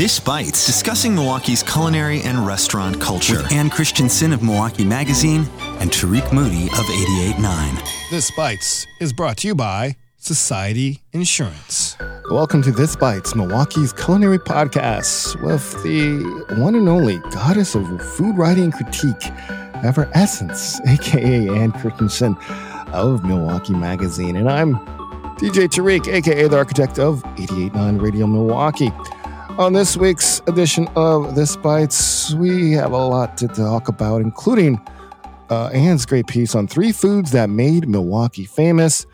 This Bites, discussing Milwaukee's culinary and restaurant culture. With Ann Christensen of Milwaukee Magazine and Tariq Moody of 88.9. This Bites is brought to you by Society Insurance. Welcome to This Bites, Milwaukee's culinary podcast with the one and only goddess of food writing critique, Ever Essence, aka Ann Christensen of Milwaukee Magazine. And I'm DJ Tariq, aka the architect of 88.9 Radio Milwaukee. On this week's edition of This Bites, we have a lot to talk about, including uh, Ann's great piece on three foods that made Milwaukee famous,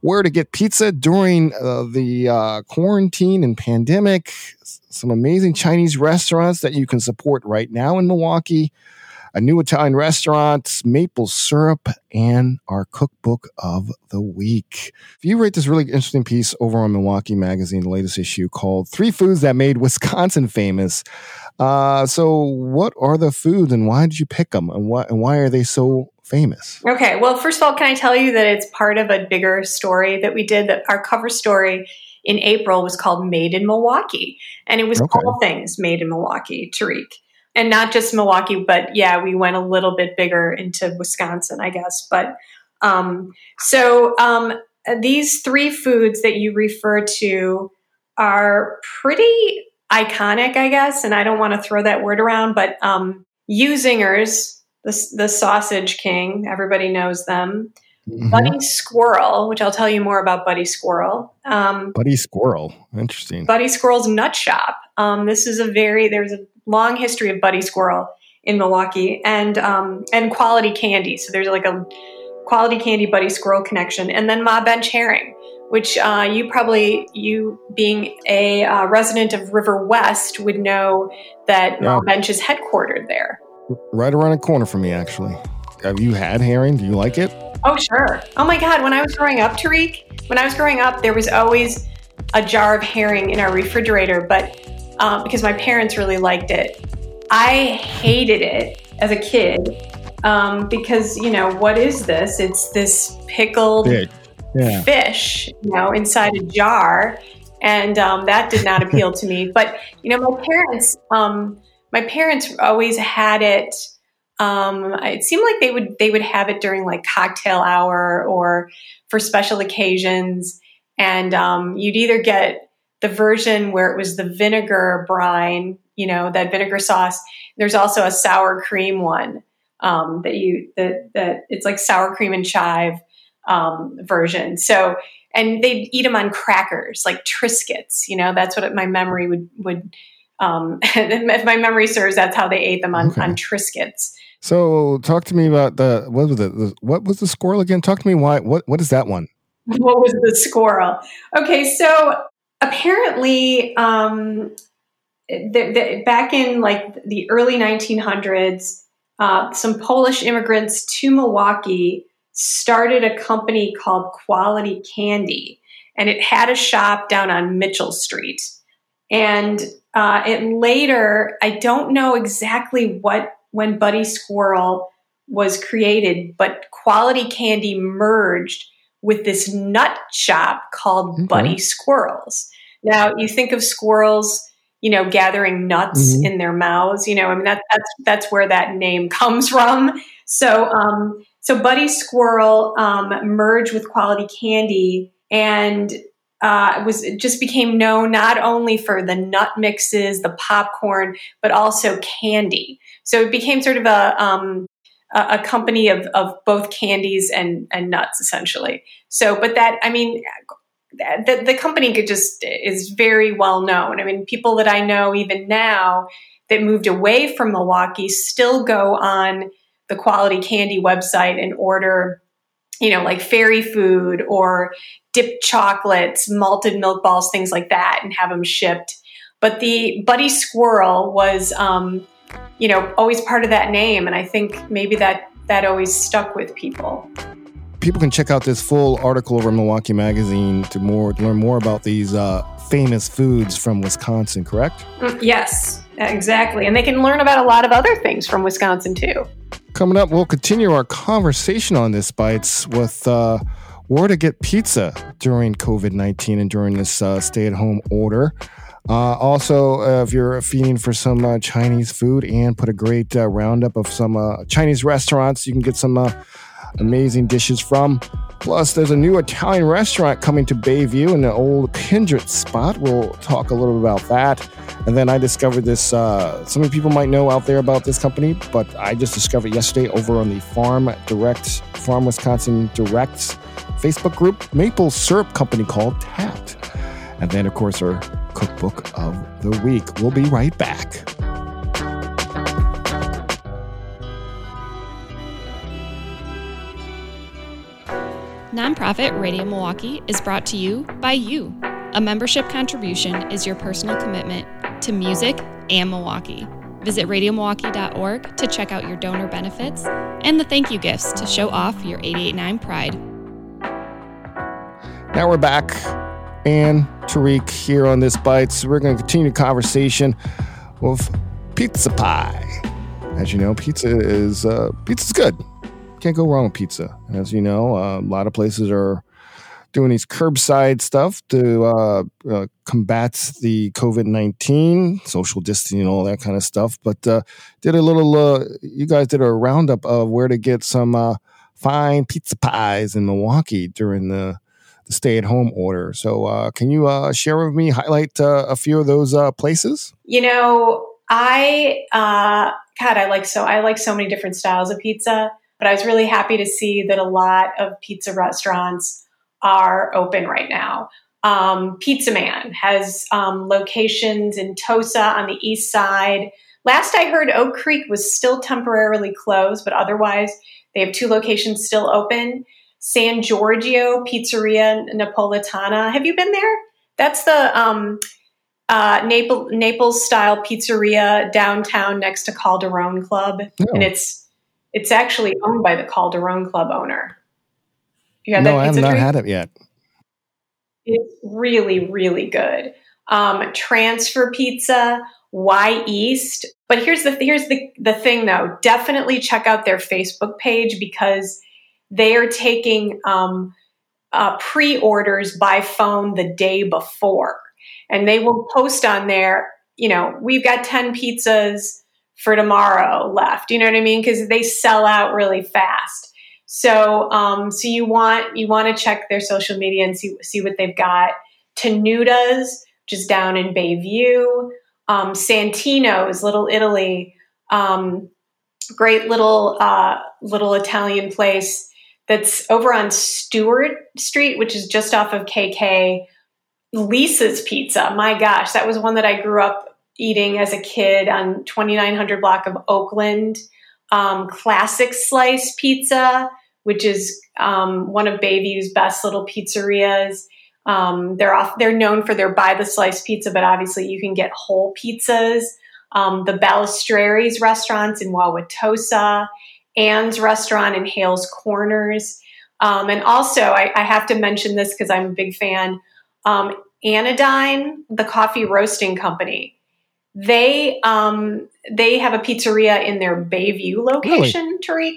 where to get pizza during uh, the uh, quarantine and pandemic, some amazing Chinese restaurants that you can support right now in Milwaukee, a new Italian restaurant, maple syrup, and our cookbook of the week. If You write this really interesting piece over on Milwaukee Magazine, the latest issue called Three Foods That Made Wisconsin Famous. Uh, so, what are the foods and why did you pick them and, what, and why are they so famous? Okay, well, first of all, can I tell you that it's part of a bigger story that we did? That our cover story in April was called Made in Milwaukee, and it was okay. all things made in Milwaukee, Tariq and not just Milwaukee, but yeah, we went a little bit bigger into Wisconsin, I guess. But um, so um, these three foods that you refer to are pretty iconic, I guess. And I don't want to throw that word around, but um, Usingers, the, the sausage king, everybody knows them. Mm-hmm. Buddy Squirrel, which I'll tell you more about Buddy Squirrel. Um, Buddy Squirrel, interesting. Buddy Squirrel's Nut Shop. Um, this is a very there's a long history of Buddy Squirrel in Milwaukee and um, and quality candy. So there's like a quality candy Buddy Squirrel connection, and then Ma Baensch Herring, which uh, you probably you being a uh, resident of River West would know that yeah. Ma Baensch is headquartered there. Right around the corner from me, actually. Have you had herring? Do you like it? Oh sure. Oh my God! When I was growing up, Tariq, when I was growing up, there was always a jar of herring in our refrigerator, but um, because my parents really liked it. I hated it as a kid um, because, you know, what is this? It's this pickled yeah. fish, you know, inside a jar. And um, that did not appeal to me. But, you know, my parents, um, my parents always had it. Um, it seemed like they would they would have it during like cocktail hour or for special occasions, and um, you'd either get the version where it was the vinegar brine, you know, that vinegar sauce. There's also a sour cream one um, that you that that it's like sour cream and chive um, version. So and they'd eat them on crackers like Triscuits. You know, that's what my memory would would. Um, if my memory serves, that's how they ate them on, okay. on Triscuits. So, talk to me about the what was? What was the squirrel again? Talk to me why. What what is that one? What was the squirrel? Okay, so apparently, um, the, the, back in like the early 1900s, uh, some Polish immigrants to Milwaukee started a company called Quality Candy, and it had a shop down on Mitchell Street. And uh, it later, I don't know exactly what when Buddy Squirrel was created, but Quality Candy merged with this nut shop called mm-hmm. Buddy Squirrels. Now, you think of squirrels, you know, gathering nuts mm-hmm. in their mouths. You know, I mean that, that's that's where that name comes from. So, um, so Buddy Squirrel um, merged with Quality Candy, and uh, was just became known not only for the nut mixes, the popcorn, but also candy. So it became sort of a um, a, company of, of both candies and, and nuts essentially. So, but that, I mean, the, the company could just is very well known. I mean, people that I know even now that moved away from Milwaukee still go on the quality candy website and order, you know, like fairy food or dipped chocolates, malted milk balls, things like that, and have them shipped. But the Buddy Squirrel was, um, you know, always part of that name, and I think maybe that that always stuck with people. People can check out this full article over Milwaukee Magazine to more to learn more about these uh, famous foods from Wisconsin. Correct? Mm, yes, exactly, and they can learn about a lot of other things from Wisconsin too. Coming up, we'll continue our conversation on this bites with. Uh, where to get pizza during COVID 19 and during this uh, stay at home order. Uh, also, uh, if you're feeding for some uh, Chinese food and put a great uh, roundup of some uh, Chinese restaurants, you can get some uh, amazing dishes from. Plus, there's a new Italian restaurant coming to Bayview in the old Kindred spot. We'll talk a little bit about that. And then I discovered this. Uh, some people might know out there about this company, but I just discovered yesterday over on the Farm Direct, Farm Wisconsin Direct Facebook group, maple syrup company called Tapped. And then, of course, our cookbook of the week. We'll be right back. Nonprofit Radio Milwaukee is brought to you by you. A membership contribution is your personal commitment to music and Milwaukee. Visit radiomilwaukee.org to check out your donor benefits and the thank you gifts to show off your 889 pride. Now we're back. And Tariq here on this Bites. We're going to continue the conversation with pizza pie. As you know, pizza is uh, pizza's good. Can't go wrong with pizza. As you know, uh, a lot of places are doing these curbside stuff to uh, uh, combat the COVID 19, social distancing, and all that kind of stuff. But uh, did a little, uh, you guys did a roundup of where to get some uh, fine pizza pies in Milwaukee during the, the stay at home order. So, uh, can you share with me, highlight a few of those places? You know, I, God, I like so, I like so many different styles of pizza. But I was really happy to see that a lot of pizza restaurants are open right now. Um, Pizza Man has um, locations in Tosa on the east side. Last I heard, Oak Creek was still temporarily closed, but otherwise they have two locations still open. San Giorgio Pizzeria Napoletana. Have you been there? That's the um, uh, Naples Naples style pizzeria downtown next to Calderone Club, no. and it's it's actually owned by the Calderone Club owner. You had no, I have not had it yet. It's really, really good. Um, transfer pizza, Y East. But here's the here's the the thing though. Definitely check out their Facebook page because they are taking um, uh, pre-orders by phone the day before, and they will post on there. You know, we've got ten pizzas for tomorrow left. You know what I mean? Because they sell out really fast. So, um, so you want you want to check their social media and see see what they've got. Tenuda's, which is down in Bayview. Um, Santino's, Little Italy, um, great little uh, little Italian place that's over on Stewart Street, which is just off of KK. Lisa's Pizza, my gosh, that was one that I grew up eating as a kid on 2900 block of Oakland. Um, classic slice pizza which is um, one of Bayview's best little pizzerias. Um, they're off, they're known for their by the slice pizza, but obviously you can get whole pizzas. Um, the Balistreri's restaurants in Wauwatosa, Anne's restaurant in Hales Corners. Um, and also, I, I, have to mention this because I'm a big fan. Um, Anodyne, the coffee roasting company, they um, they have a pizzeria in their Bayview location, really? Tariq.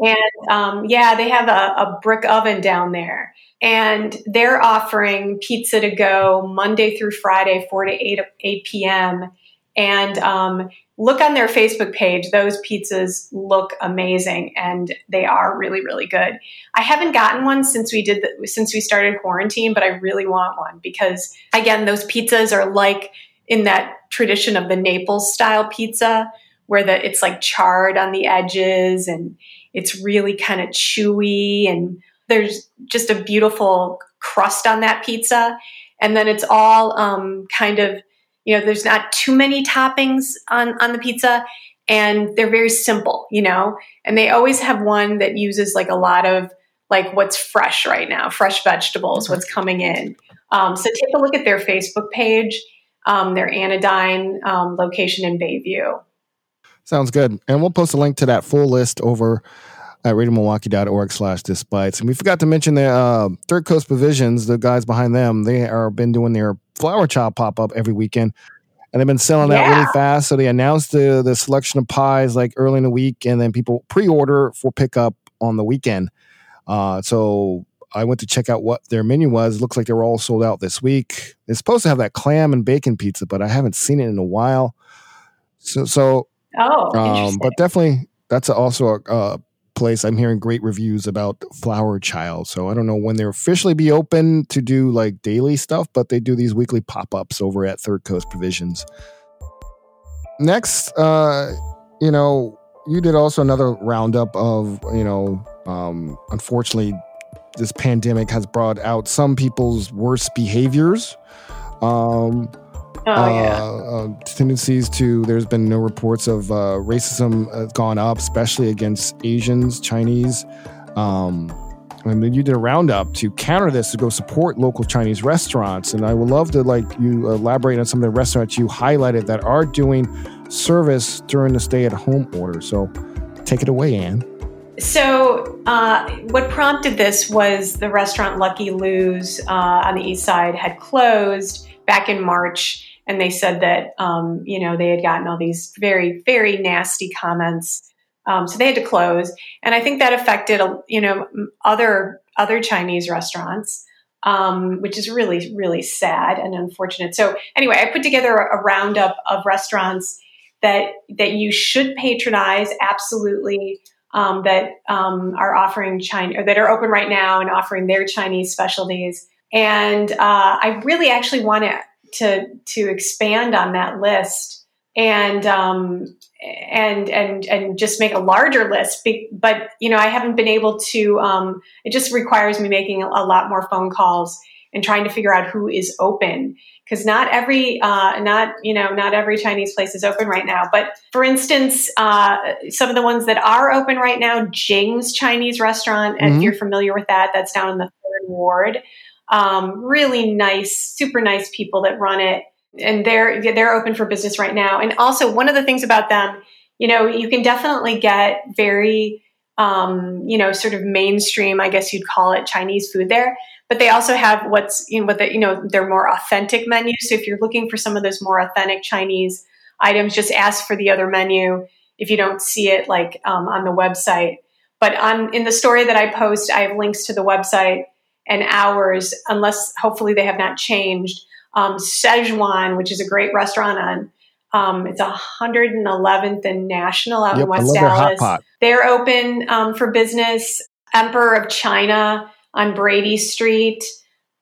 And um, yeah, they have a, a brick oven down there. And they're offering pizza to go Monday through Friday, 4 to 8, 8 p.m. And um, look on their Facebook page. Those pizzas look amazing and they are really, really good. I haven't gotten one since we did the, since we started quarantine, but I really want one because again, those pizzas are like in that tradition of the Naples style pizza where the it's like charred on the edges and it's really kind of chewy and there's just a beautiful crust on that pizza. And then it's all um, kind of, you know, there's not too many toppings on, on the pizza and they're very simple, you know, and they always have one that uses like a lot of like what's fresh right now, fresh vegetables, mm-hmm. what's coming in. Um, so take a look at their Facebook page, um, their anodyne um, location in Bayview. Sounds good. And we'll post a link to that full list over at radiomilwaukee.org slash despites. And we forgot to mention the uh, Third Coast Provisions, the guys behind them, they are been doing their flower chop pop up every weekend. And they've been selling yeah. out really fast. So they announced the, the selection of pies like early in the week, and then people pre order for pickup on the weekend. Uh, so I went to check out what their menu was. Looks like they were all sold out this week. They're supposed to have that clam and bacon pizza, but I haven't seen it in a while. So, so Oh, um, but definitely that's also a, a place I'm hearing great reviews about Flour Child. So I don't know when they'll officially be open to do like daily stuff, but they do these weekly pop ups over at Third Coast Provisions. Next, uh, you know, you did also another roundup of, you know, um, unfortunately, this pandemic has brought out some people's worst behaviors. Um, oh yeah. uh, uh, tendencies to there's been no reports of uh, racism has gone up, especially against Asians, Chinese. Um, and then you did a roundup to counter this to go support local Chinese restaurants. And I would love to like you elaborate on some of the restaurants you highlighted that are doing service during the stay-at-home order. So take it away, Anne. So, uh, what prompted this was the restaurant Lucky Lou's uh, on the east side had closed back in March, and they said that um, you know they had gotten all these very very nasty comments, um, so they had to close. And I think that affected you know other other Chinese restaurants, um, which is really really sad and unfortunate. So anyway, I put together a, a roundup of restaurants that that you should patronize absolutely um, that um, are offering China or that are open right now and offering their Chinese specialties. And uh, I really actually want to to expand on that list and um, and and and just make a larger list. Be- but you know, I haven't been able to. Um, it just requires me making a lot more phone calls and trying to figure out who is open. Because not every uh, not you know not every chinese place is open right now. But for instance uh, some of the ones that are open right now jing's chinese restaurant Mhm. if you're familiar with that that's down in the third ward. Um, really nice super nice people that run it. And they're they're open for business right now. And also one of the things about them you know you can definitely get very um, you know sort of mainstream i guess you'd call it chinese food there but they also have what's you know what the, you know their more authentic menus. So if you're looking for some of those more authentic Chinese items, just ask for the other menu if you don't see it like um, on the website. But on in the story that I post, I have links to the website and hours, unless hopefully they have not changed. Um, Szechuan, which is a great restaurant on. Um, it's 111th and National out Yep, in West love their hot Dallas. They're open um, for business. Emperor of China on Brady Street,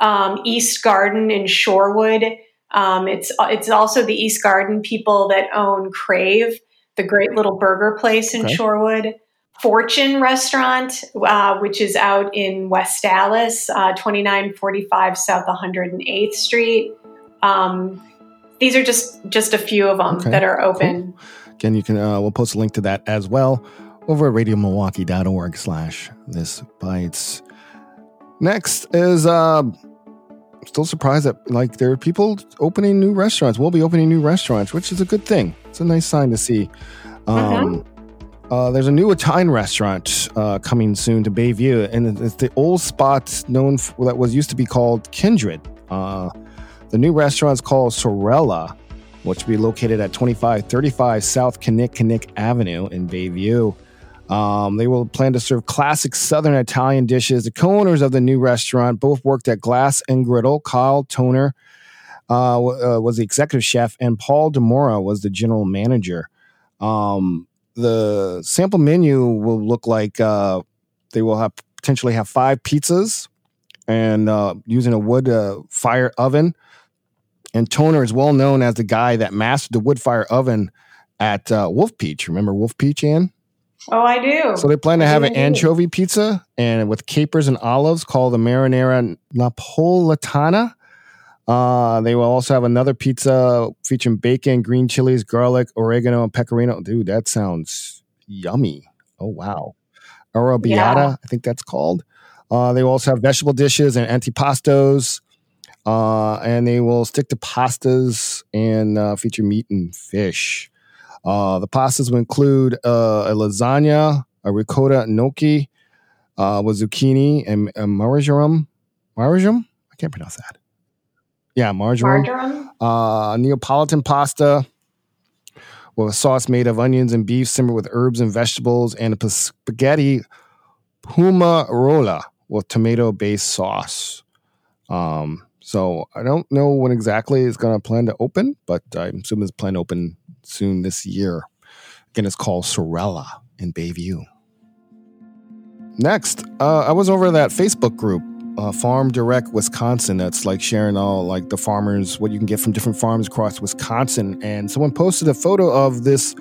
um, East Garden in Shorewood. Um, it's it's also the East Garden people that own Crave, the great little burger place in Okay. Shorewood. Fortune Restaurant, uh, which is out in West Allis, uh, 2945 South 108th Street. Um, these are just just a few of them Okay, that are open. Again, you can uh, we'll post a link to that as well over at radiomilwaukee.org slash this bites. Next is uh still surprised that like there are people opening new restaurants. We'll be opening new restaurants, which is a good thing. It's a nice sign to see. Um uh, there's a new Italian restaurant uh, coming soon to Bayview, and it's the old spot known for, that was used to be called Kindred. Uh, the new restaurant is called Sorella, which will be located at 2535 South Kinnick Avenue in Bayview. Um, they will plan to serve classic Southern Italian dishes. The co-owners of the new restaurant both worked at Glass and Griddle. Kyle Toner uh, w- uh, was the executive chef, and Paul Demora was the general manager. Um, the sample menu will look like uh, they will have potentially have five pizzas and uh, using a wood uh, fire oven. And Toner is well known as the guy that mastered the wood fire oven at uh, Wolf Peach. Remember Wolf Peach, Ann? Oh, I do. So they plan to have an anchovy pizza and with capers and olives called the Marinara Napoletana. Uh, they will also have another pizza featuring bacon, green chilies, garlic, oregano, and pecorino. Dude, that sounds yummy. Oh wow. Arrabbiata, Yeah. I think that's called. Uh, they will also have vegetable dishes and antipastos. Uh, and they will stick to pastas and uh, feature meat and fish. Uh, the pastas will include uh, a lasagna, a ricotta gnocchi uh, with zucchini and, and marjoram. Marjoram? I can't pronounce that. Yeah, marjoram. Marjoram. Uh, Neapolitan pasta with a sauce made of onions and beef simmered with herbs and vegetables, and a spaghetti puma pumarola, with tomato based sauce. Um, so I don't know when exactly it's going to plan to open, but I'm assuming it's planned to open soon this year. Again, it's called Sorella in Bayview. Next, uh, I was over that Facebook group, uh, Farm Direct Wisconsin. That's like sharing all like the farmers, what you can get from different farms across Wisconsin. And someone posted a photo of this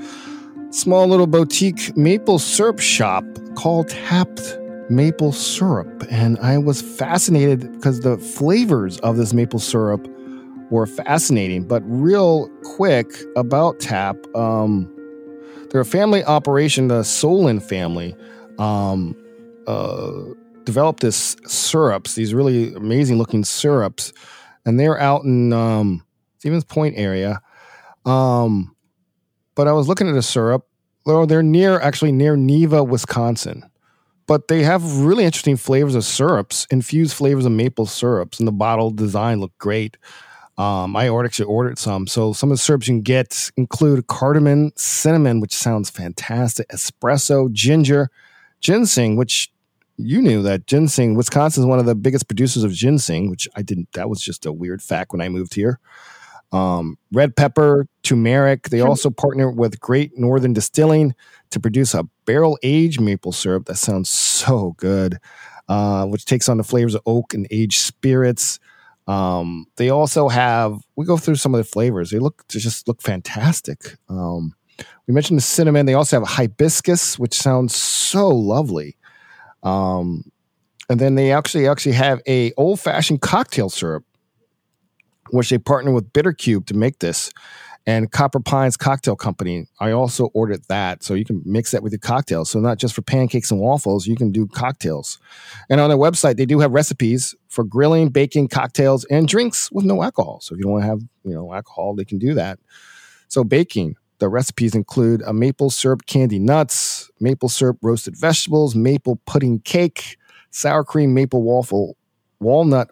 small little boutique maple syrup shop called Tapped Maple Syrup. And I was fascinated because the flavors of this maple syrup were fascinating. But real quick about Tap, um, they're a family operation, the Solon family. Um, uh, developed this syrups, these really amazing looking syrups, and they're out in um, Stevens Point area. Um, but I was looking at a syrup. Oh, they're near, actually near Neva, Wisconsin. But they have really interesting flavors of syrups, infused flavors of maple syrups, and the bottle design looked great. Um, I ordered, actually ordered some. So some of the syrups you can get include cardamom, cinnamon, which sounds fantastic, espresso, ginger, ginseng, which you knew that ginseng, Wisconsin is one of the biggest producers of ginseng, which I didn't, that was just a weird fact when I moved here. Um, red pepper, turmeric. They also partner with Great Northern Distilling to produce a barrel aged maple syrup that sounds so good, uh, which takes on the flavors of oak and aged spirits. Um, they also have, we go through some of the flavors. They look, they just look fantastic. Um, we mentioned the cinnamon. They also have hibiscus, which sounds so lovely. Um, and then they actually actually have a old fashioned cocktail syrup, which they partner with Bitter Cube to make this. And Copper Pines Cocktail Company, I also ordered that. So you can mix that with your cocktails. So not just for pancakes and waffles, you can do cocktails. And on their website, they do have recipes for grilling, baking, cocktails, and drinks with no alcohol. So if you don't want to have, you know, alcohol, they can do that. So baking, the recipes include a maple syrup candy nuts, maple syrup roasted vegetables, maple pudding cake, sour cream maple waffle, walnut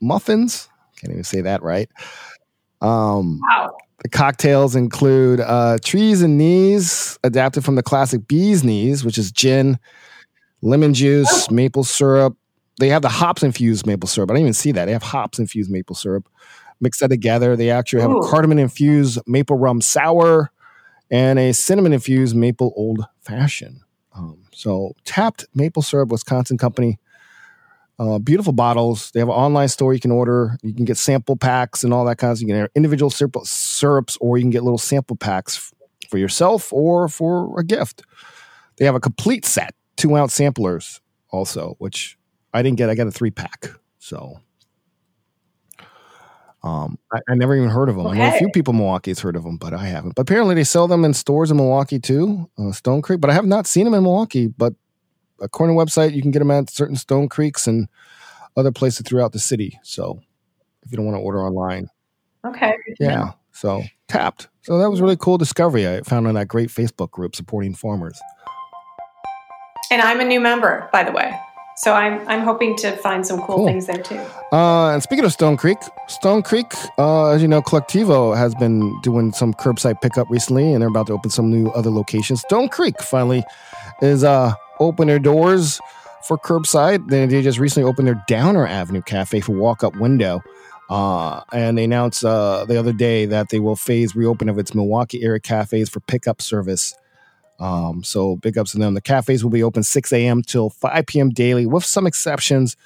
muffins. Can't even say that right. Um, Wow. The cocktails include uh, trees and knees, adapted from the classic bee's knees, which is gin, lemon juice, maple syrup. They have the hops infused maple syrup. I didn't even see that. They have hops infused maple syrup. Mix that together. They actually have Ooh. a cardamom infused maple rum sour and a cinnamon infused maple old fashioned. Um, so, tapped maple syrup, Wisconsin company. Uh, beautiful bottles. They have an online store you can order. You can get sample packs and all that kinds. Of, you can get individual syrup, syrups, or you can get little sample packs f- for yourself or for a gift. They have a complete set, two ounce samplers also, which I didn't get. I got a three pack. So um, I, I never even heard of them. I know a few people in Milwaukee has heard of them, but I haven't. But apparently they sell them in stores in Milwaukee too, uh, Stone Creek. But I have not seen them in Milwaukee. But according to the website, you can get them at certain Stone Creeks and other places throughout the city. So if you don't want to order online, Okay. good to know. yeah. So tapped. So that was a really cool discovery I found on that great Facebook group supporting farmers. And I'm a new member, by the way. So I'm I'm hoping to find some cool, Cool. things there too. Uh, and speaking of Stone Creek, Stone Creek, uh, as you know, Colectivo has been doing some curbside pickup recently, and they're about to open some new other locations. Stone Creek finally is uh, open their doors for curbside. They, they just recently opened their Downer Avenue Cafe for walk-up window. Uh, and they announced uh, the other day that they will phase reopen of its Milwaukee area cafes for pickup service. Um, so big ups to them. The cafes will be open 6 a.m. till 5 p.m. daily, with some exceptions.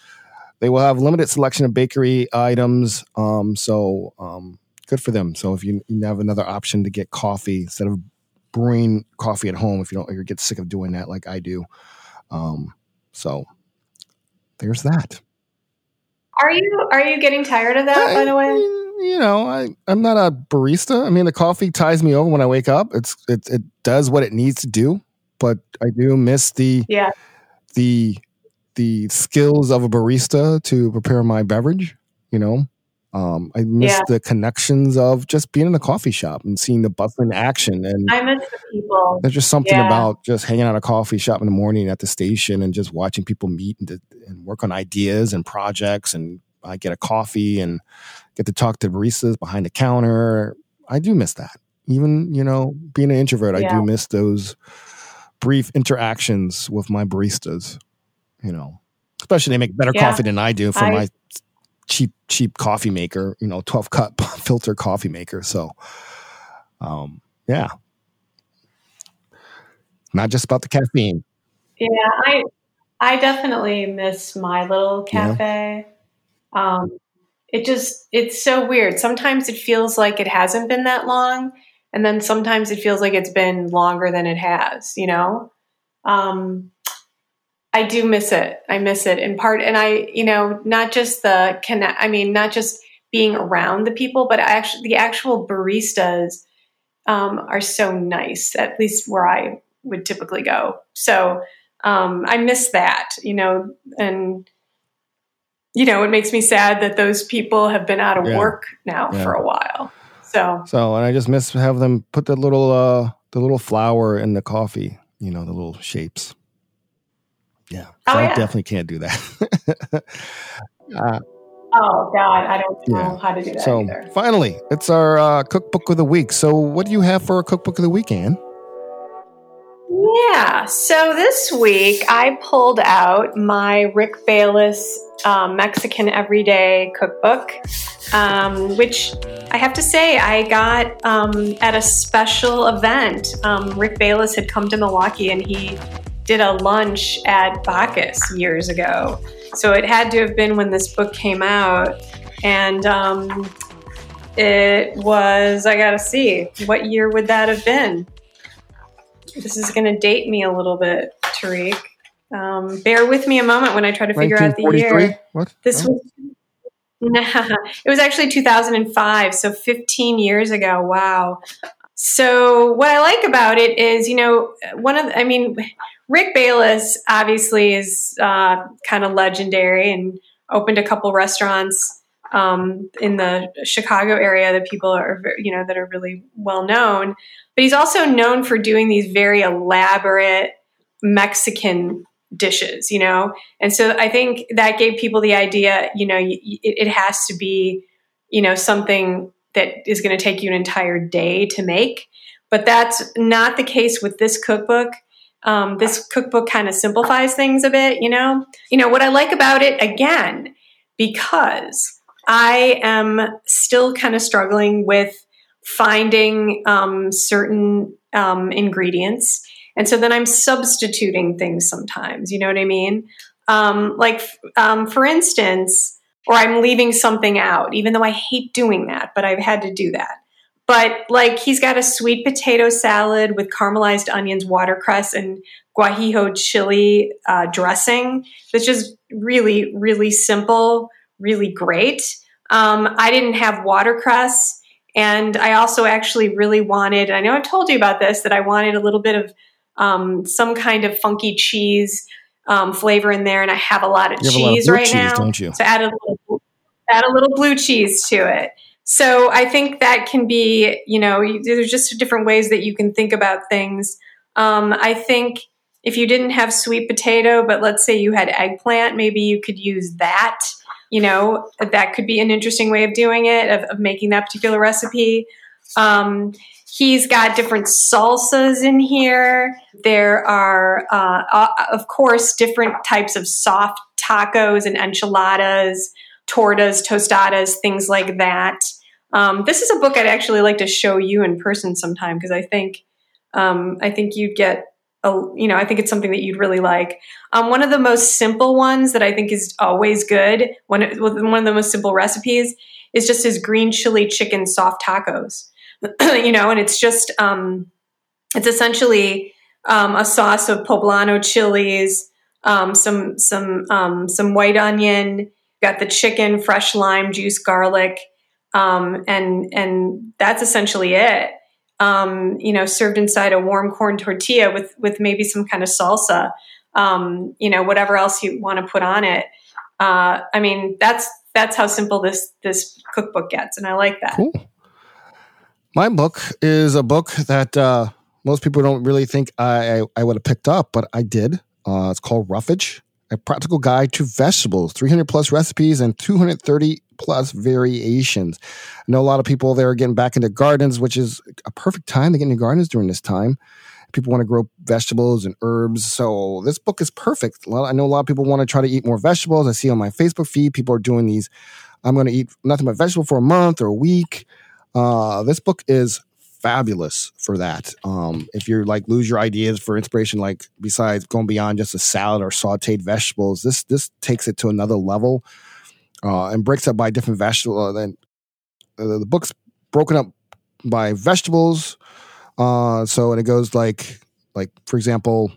They will have limited selection of bakery items. Um, so um, good for them. So if you, you have another option to get coffee instead of brewing coffee at home, if you don't, or you get sick of doing that like I do. Um, so there's that. Are you are you getting tired of that, by the way? you know, I, I'm not a barista. I mean, the coffee ties me over when I wake up. It's it, it does what it needs to do, but I do miss the Yeah. the the skills of a barista to prepare my beverage. You know, um, I miss Yeah. the connections of just being in a coffee shop and seeing the bustling action and. I miss the people. there's just something Yeah. about just hanging out at a coffee shop in the morning at the station and just watching people meet and, and work on ideas and projects. And I get a coffee and get to talk to baristas behind the counter. I do miss that. Even, you know, being an introvert, I do miss those brief interactions with my baristas, you know, Especially they make better Yeah. coffee than I do for I- my cheap cheap coffee maker. You know, twelve cup filter coffee maker. So, um, yeah, not just about the caffeine. Yeah, I I definitely miss my little Yeah. cafe. Um, it just it's so weird. Sometimes it feels like it hasn't been that long, and then sometimes it feels like it's been longer than it has. You know, um, I do miss it. I miss it in part, and I you know not just the connect. I mean, not just being around the people, but actually the actual baristas um, are so nice. At least where I would typically go. So um, I miss that, you know, and you know, it makes me sad that those people have been out of Yeah. work now Yeah. for a while. So So, and I just miss have them put the little uh the little flower in the coffee. You know, the little shapes. Yeah, Oh, So I yeah. definitely can't do that. uh, Oh God, I don't know Yeah. how to do that so either. finally, it's our uh, cookbook of the week. So, what do you have for a cookbook of the week, Ann? Yeah. So this week I pulled out my Rick Bayless um, Mexican Everyday Cookbook, um, which I have to say I got um, at a special event. Um, Rick Bayless had come to Milwaukee and he did a lunch at Bacchus years ago. So it had to have been when this book came out. And um, it was, I gotta see, what year would that have been? This is going to date me a little bit, Tariq. Um, bear with me a moment when I try to figure out the year. What? This Oh. was nah, it was actually 2005, so 15 years ago. Wow. So what I like about it is, you know, one of the, I mean, Rick Bayless obviously is uh, kind of legendary and opened a couple restaurants um, in the Chicago area that people are, you know, that are really well known. But he's also known for doing these very elaborate Mexican dishes, you know? And so I think that gave people the idea, you know, it, it has to be, you know, something that is going to take you an entire day to make. But that's not the case with this cookbook. Um, this cookbook kind of simplifies things a bit, you know? You know, what I like about it, again, because I am still kind of struggling with finding um, certain um, ingredients. And so then I'm substituting things sometimes. You know what I mean? Um, like, um, for instance, or I'm leaving something out, even though I hate doing that, but I've had to do that. But like, he's got a sweet potato salad with caramelized onions, watercress, and guajillo chili uh, dressing. That's just really, really simple, really great. Um, I didn't have watercress. And I also actually really wanted, I know I've told you about this, that I wanted a little bit of um, some kind of funky cheese um, flavor in there. And I have a lot of You a lot of cheese right cheese, now. don't you? So add a little, add a little blue cheese to it. So I think that can be, you know, there's just different ways that you can think about things. Um, I think if you didn't have sweet potato, but let's say you had eggplant, maybe you could use that. You know, that could be an interesting way of doing it, of, of making that particular recipe. Um, he's got different salsas in here. There are, uh, of course, different types of soft tacos and enchiladas, tortas, tostadas, things like that. Um, this is a book I'd actually like to show you in person sometime because I think um, I think you'd get a, you know I think it's something that you'd really like. Um, one of the most simple ones that I think is always good, one one of the most simple recipes is just his green chili chicken soft tacos. you know, and it's just um, it's essentially um, a sauce of poblano chilies, um, some some um, some white onion, got the chicken, fresh lime juice, garlic, um, and and that's essentially it. Um, you know, served inside a warm corn tortilla with with maybe some kind of salsa. Um, you know, whatever else you want to put on it. Uh, I mean, that's that's how simple this this cookbook gets, and I like that. Cool. My book is a book that uh, most people don't really think I, I, I would have picked up, but I did. Uh, it's called Roughage, a practical guide to vegetables, 300 plus recipes and 230 plus variations. I know a lot of people there are getting back into gardens, which is a perfect time to get into gardens during this time. people want to grow vegetables and herbs. So this book is perfect. I know a lot of people want to try to eat more vegetables. I see on my Facebook feed people are doing these. I'm going to eat nothing but vegetable for a month or a week. Uh, this book is fabulous for that. Um, if you're like lose your ideas for inspiration, like besides going beyond just a salad or sautéed vegetables, this this takes it to another level uh, and breaks up by different vegetables. Uh, then uh, the book's broken up by vegetables. Uh, so and it goes like like for example,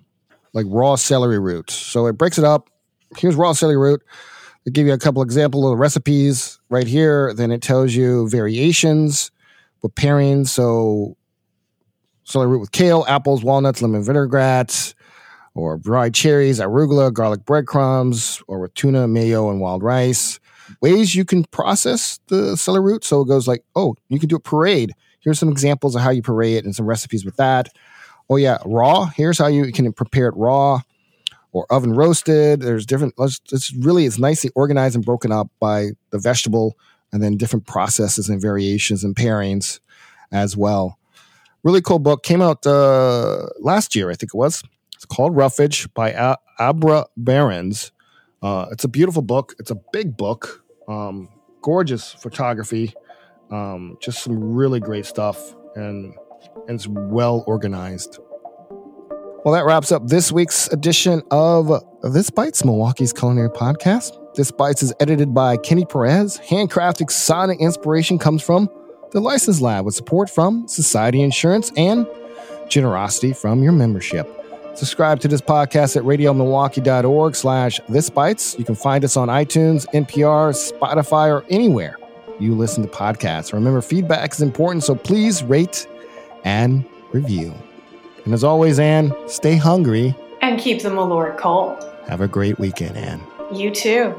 like raw celery root. So it breaks it up. Here's raw celery root. They give you a couple example of recipes right here. Then it tells you variations with pairings. So celery root with kale, apples, walnuts, lemon vinaigrette, or dried cherries, arugula, garlic breadcrumbs, or with tuna, mayo, and wild rice. Ways you can process the celery root. So it goes like, oh, you can do a parade. Here's some examples of how you parade it and some recipes with that. Oh yeah, raw. Here's how you can prepare it raw or oven roasted. There's different. It's really it's nicely organized and broken up by the vegetable and then different processes and variations and pairings as well. Really cool book. Came out uh, last year, I think it was. It's called Roughage by Abra Berens. Uh, it's a beautiful book. It's a big book. Um, gorgeous photography. Um, just some really great stuff, and, and it's well organized. Well, that wraps up this week's edition of This Bites, Milwaukee's culinary podcast. This Bites is edited by Kenny Perez. Handcrafted sonic inspiration comes from the License Lab with support from Society Insurance and generosity from your membership. Subscribe to this podcast at radiomilwaukee.org slash This Bites. You can find us on iTunes, NPR, Spotify, or anywhere you listen to podcasts. Remember, feedback is important, so please rate and review. And as always, Ann, stay hungry. And keep the Malort cold. Have a great weekend, Ann. You too.